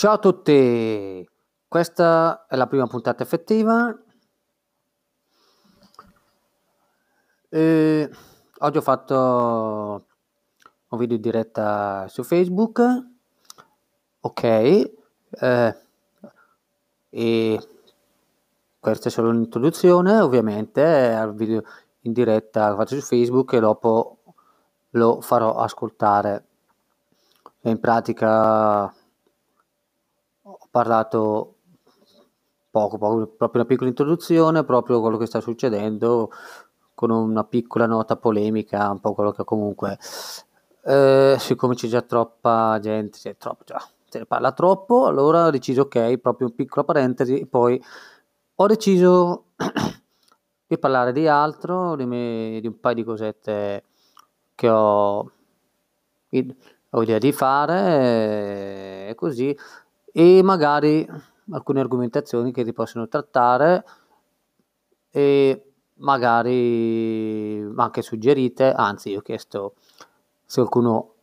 Ciao a tutti, questa è la prima puntata effettiva. E oggi ho fatto un video in diretta su Facebook, ok, eh, e questa è solo un'introduzione, ovviamente, al video in diretta che faccio su Facebook e dopo lo farò ascoltare. In pratica parlato poco, poco, proprio una piccola introduzione, proprio quello che sta succedendo, con una piccola nota polemica, un po' quello che comunque, eh, siccome c'è già troppa gente, c'è troppo, già, se ne parla troppo, allora ho deciso, ok, proprio un piccolo parentesi, poi ho deciso di parlare di altro, di, me, di un paio di cosette che ho, ho idea di fare, e così e magari alcune argomentazioni che si possono trattare e magari anche suggerite, anzi io ho chiesto se qualcuno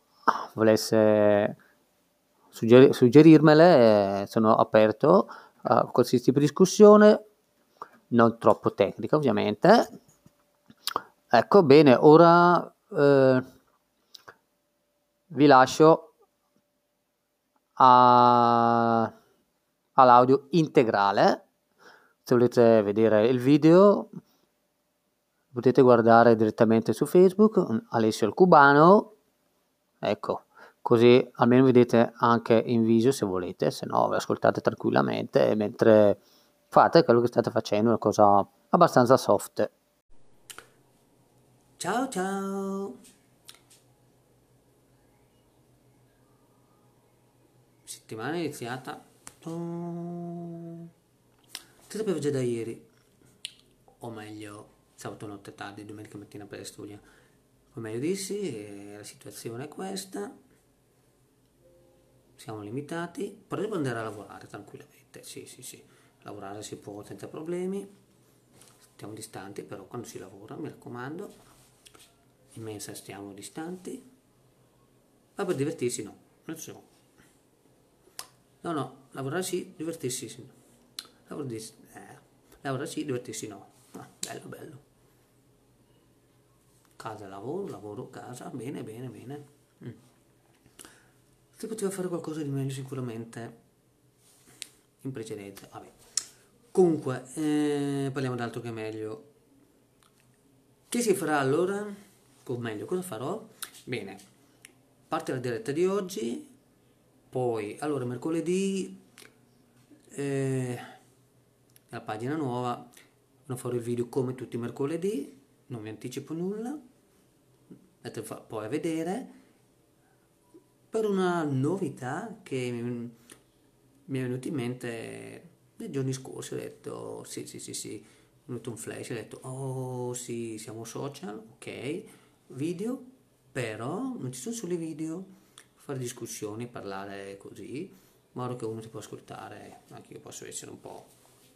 volesse suggerir- suggerirmele, sono aperto a qualsiasi tipo di discussione, non troppo tecnica ovviamente. Ecco, bene, ora eh, vi lascio a, all'audio integrale. Se volete vedere il video potete guardare direttamente su Facebook Alessio il Cubano. Ecco, così almeno vedete anche in viso se volete, se no ascoltate tranquillamente mentre fate quello che state facendo, una cosa abbastanza soft. Ciao ciao! Settimana è iniziata. Oh, ti sapevo già da ieri o meglio sabato notte tardi domenica mattina presto o meglio dissi la situazione è questa. Siamo limitati. Però devo andare a lavorare tranquillamente. Sì sì sì. Lavorare si può senza problemi. Stiamo distanti però quando si lavora mi raccomando. In mensa stiamo distanti. Ma per divertirsi no non so No, no, lavorare sì, divertirsi sì. Lavorare, eh, lavorare sì, divertirsi no. Ah, bello, bello. Casa, lavoro, lavoro, casa, bene, bene, bene. Mm. Si poteva fare qualcosa di meglio sicuramente in precedenza. Vabbè. Comunque, eh, parliamo d'altro che meglio. Che si farà allora? O meglio, cosa farò? Bene, parte la diretta di oggi poi, allora, mercoledì, eh, la pagina nuova, non farò il video come tutti i mercoledì, non vi anticipo nulla, andate poi a vedere, per una novità che mi, è venuta in mente nei giorni scorsi, ho detto, sì, sì, sì, sì, è venuto un flash, ho detto, oh sì, siamo social, ok, video, però non ci sono solo i video, fare discussioni, parlare così, in modo che uno ti può ascoltare, anche io posso essere un po',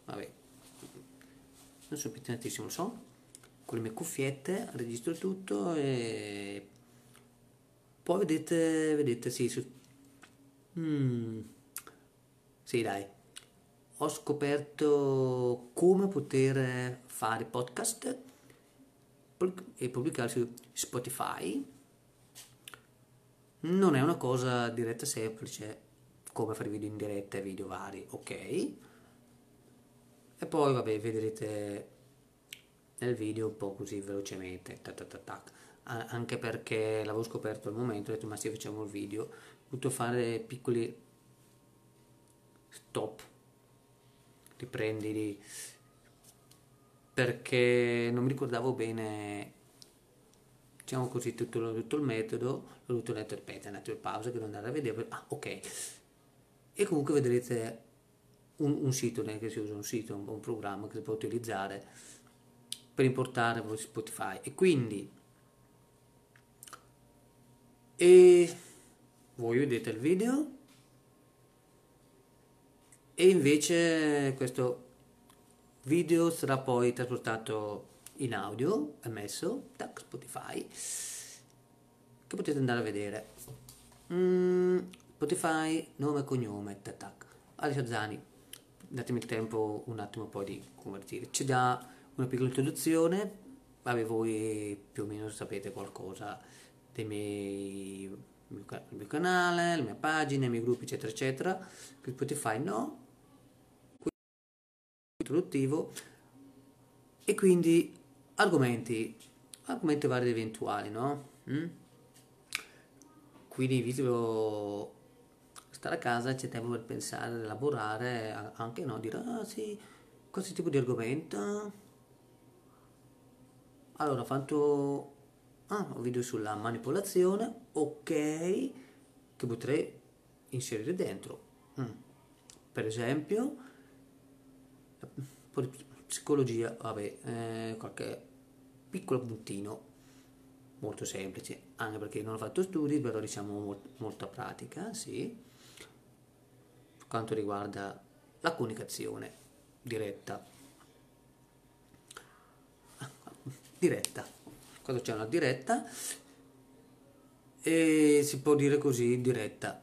vabbè, non sono pettinatissimo, lo so, con le mie cuffiette registro tutto e poi vedete, vedete, sì, su... mm. sì dai, ho scoperto come poter fare podcast e pubblicare su Spotify non è una cosa diretta semplice come fare video in diretta e video vari, ok? E poi vabbè vedrete nel video un po' così velocemente, tac, tac, tac. anche perché l'avevo scoperto al momento, ho detto ma se facciamo il video, ho dovuto fare piccoli stop, riprendi, perché non mi ricordavo bene diciamo così tutto, tutto il metodo l'ho dovuto letto ripetere un attimo pausa che devo andare a vedere ah ok. E comunque vedrete un, un sito non è che si usa un sito un, un programma che si può utilizzare per importare Spotify. E quindi e voi vedete il video e invece questo video sarà poi trasportato in audio è messo da Spotify che potete andare a vedere mm, Spotify, nome e cognome, tac tac. Alessio Zani, datemi il tempo un attimo poi di convertire. C'è già una piccola introduzione, vabbè voi più o meno sapete qualcosa dei miei, il mio canale, le mie pagine, i miei gruppi eccetera eccetera, che Spotify no, introduttivo e quindi argomenti, argomenti vari ed eventuali, no? Mm? Quindi invito stare a casa c'è tempo per pensare, lavorare, anche no, dire ah sì, questo tipo di argomento. Allora ho fatto ah, un video sulla manipolazione, ok, che potrei inserire dentro. Mm. Per esempio, psicologia, vabbè, eh, qualche piccolo puntino molto semplice, anche perché non ho fatto studi, però diciamo molt, molta pratica, sì, per quanto riguarda la comunicazione diretta. Diretta, quando c'è? Una diretta, e si può dire così diretta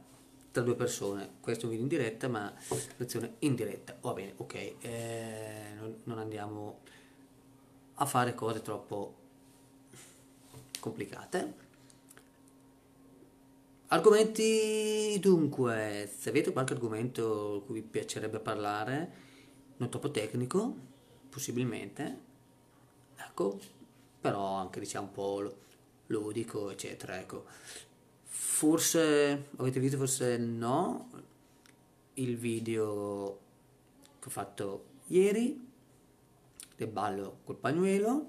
tra due persone, questo è un video in diretta ma lezione in diretta, va bene, ok, eh, non, non andiamo a fare cose troppo complicate. Argomenti dunque, se avete qualche argomento di cui vi piacerebbe parlare, non troppo tecnico, possibilmente, ecco, però anche diciamo un po' ludico, eccetera, ecco. Forse, avete visto, forse no, il video che ho fatto ieri, del ballo col pañuelo,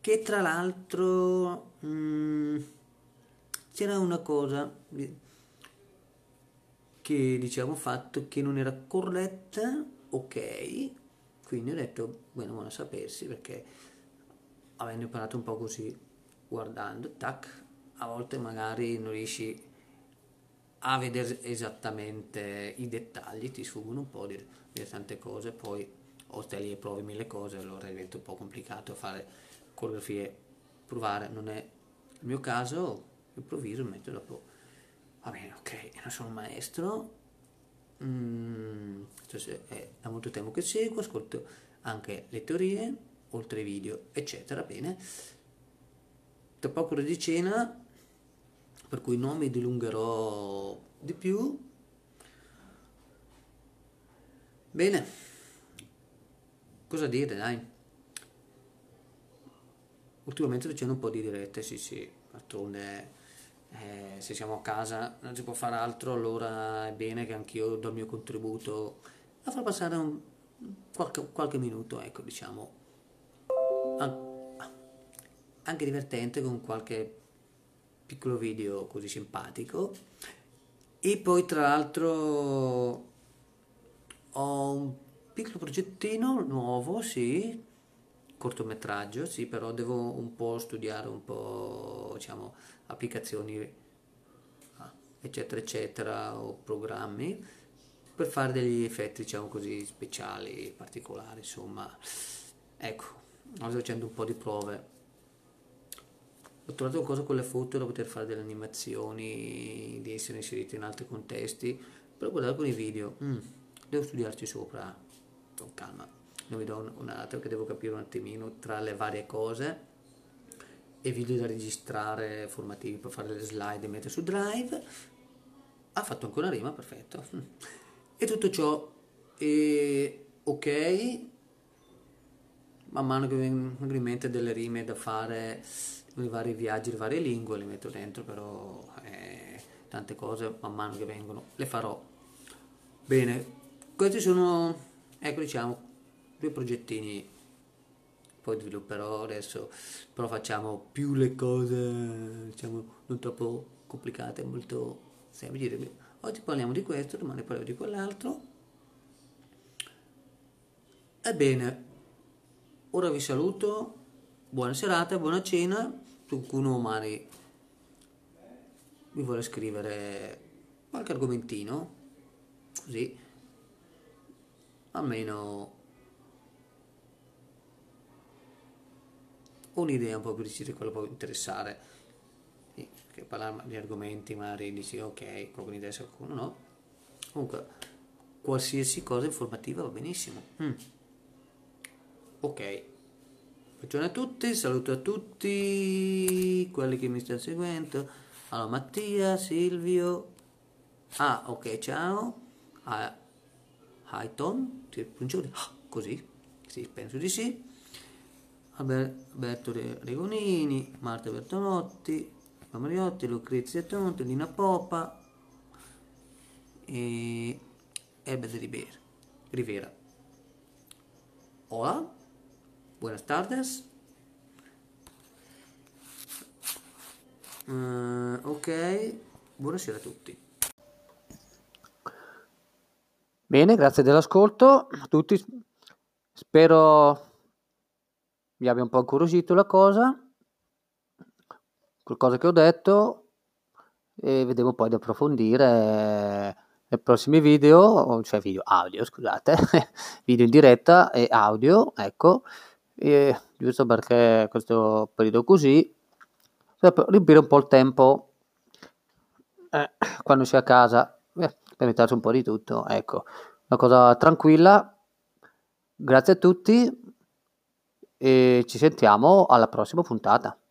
che tra l'altro mm, c'era una cosa che diciamo fatto che non era corretta, ok, quindi ho detto, bueno, buono sapersi perché avendo imparato un po' così guardando, tac, a volte magari non riesci a vedere esattamente i dettagli, ti sfuggono un po' di, di tante cose, poi o stai lì e provi mille cose, allora diventa un po' complicato fare coreografie, provare, non è il mio caso, improvviso, metto dopo, va bene, ok, non sono un maestro, mm, cioè è da molto tempo che seguo, ascolto anche le teorie, oltre ai video, eccetera, bene. Tra poco di cena per cui non mi dilungherò di più. Bene, cosa dire dai? Ultimamente sto facendo un po' di dirette, sì sì, d'altronde eh, se siamo a casa non si può fare altro, allora è bene che anch'io do il mio contributo a far passare un, qualche, qualche minuto, ecco diciamo, anche divertente con qualche piccolo video così simpatico e poi tra l'altro ho un piccolo progettino nuovo, sì, cortometraggio, sì, però devo un po' studiare un po', diciamo, applicazioni, ah, eccetera, eccetera, o programmi per fare degli effetti, diciamo così, speciali, particolari, insomma. Ecco, sto facendo un po' di prove ho trovato qualcosa con le foto da poter fare delle animazioni, di essere inserite in altri contesti, però guardate con i video, mm, devo studiarci sopra, con calma, non vi do un, un altro che devo capire un attimino tra le varie cose e video da registrare formativi per fare le slide e mettere su Drive. Ha fatto ancora rima, perfetto. E tutto ciò è ok, man mano che mi vengono in mente delle rime da fare i vari viaggi, le varie lingue, le metto dentro, però eh, tante cose man mano che vengono le farò. Bene, questi sono, ecco diciamo, due progettini, poi svilupperò adesso, però facciamo più le cose, diciamo, non troppo complicate, molto semplici. Oggi parliamo di questo, domani parliamo di quell'altro. Ebbene, ora vi saluto, buona serata, buona cena qualcuno magari mi vuole scrivere qualche argomentino, così almeno un'idea un po' per decidere quello può interessare. perché parlare di argomenti magari dici ok, quello che interessa qualcuno no. Comunque, qualsiasi cosa informativa va benissimo. Mm. Ok. Buongiorno a tutti, saluto a tutti quelli che mi stanno seguendo. Allora, Mattia, Silvio. Ah, ok, ciao. Ah, Highton, ti pronunciamo così? Sì, penso di sì. Alberto Regonini, Marta Bertolotti, Mariotti, Lucrezia Tonte, Lina Popa e Herbert. Rivera. Hola, buenas tardes. Uh, ok, buonasera a tutti. Bene, grazie dell'ascolto a tutti. Spero vi abbia un po' incuriosito la cosa, qualcosa che ho detto e vedremo poi di approfondire nei prossimi video, cioè video audio, scusate, video in diretta e audio, ecco, e, giusto perché questo periodo così, per riempire un po' il tempo eh, quando si è a casa, eh, per metterci un po' di tutto, ecco, una cosa tranquilla. Grazie a tutti e ci sentiamo alla prossima puntata.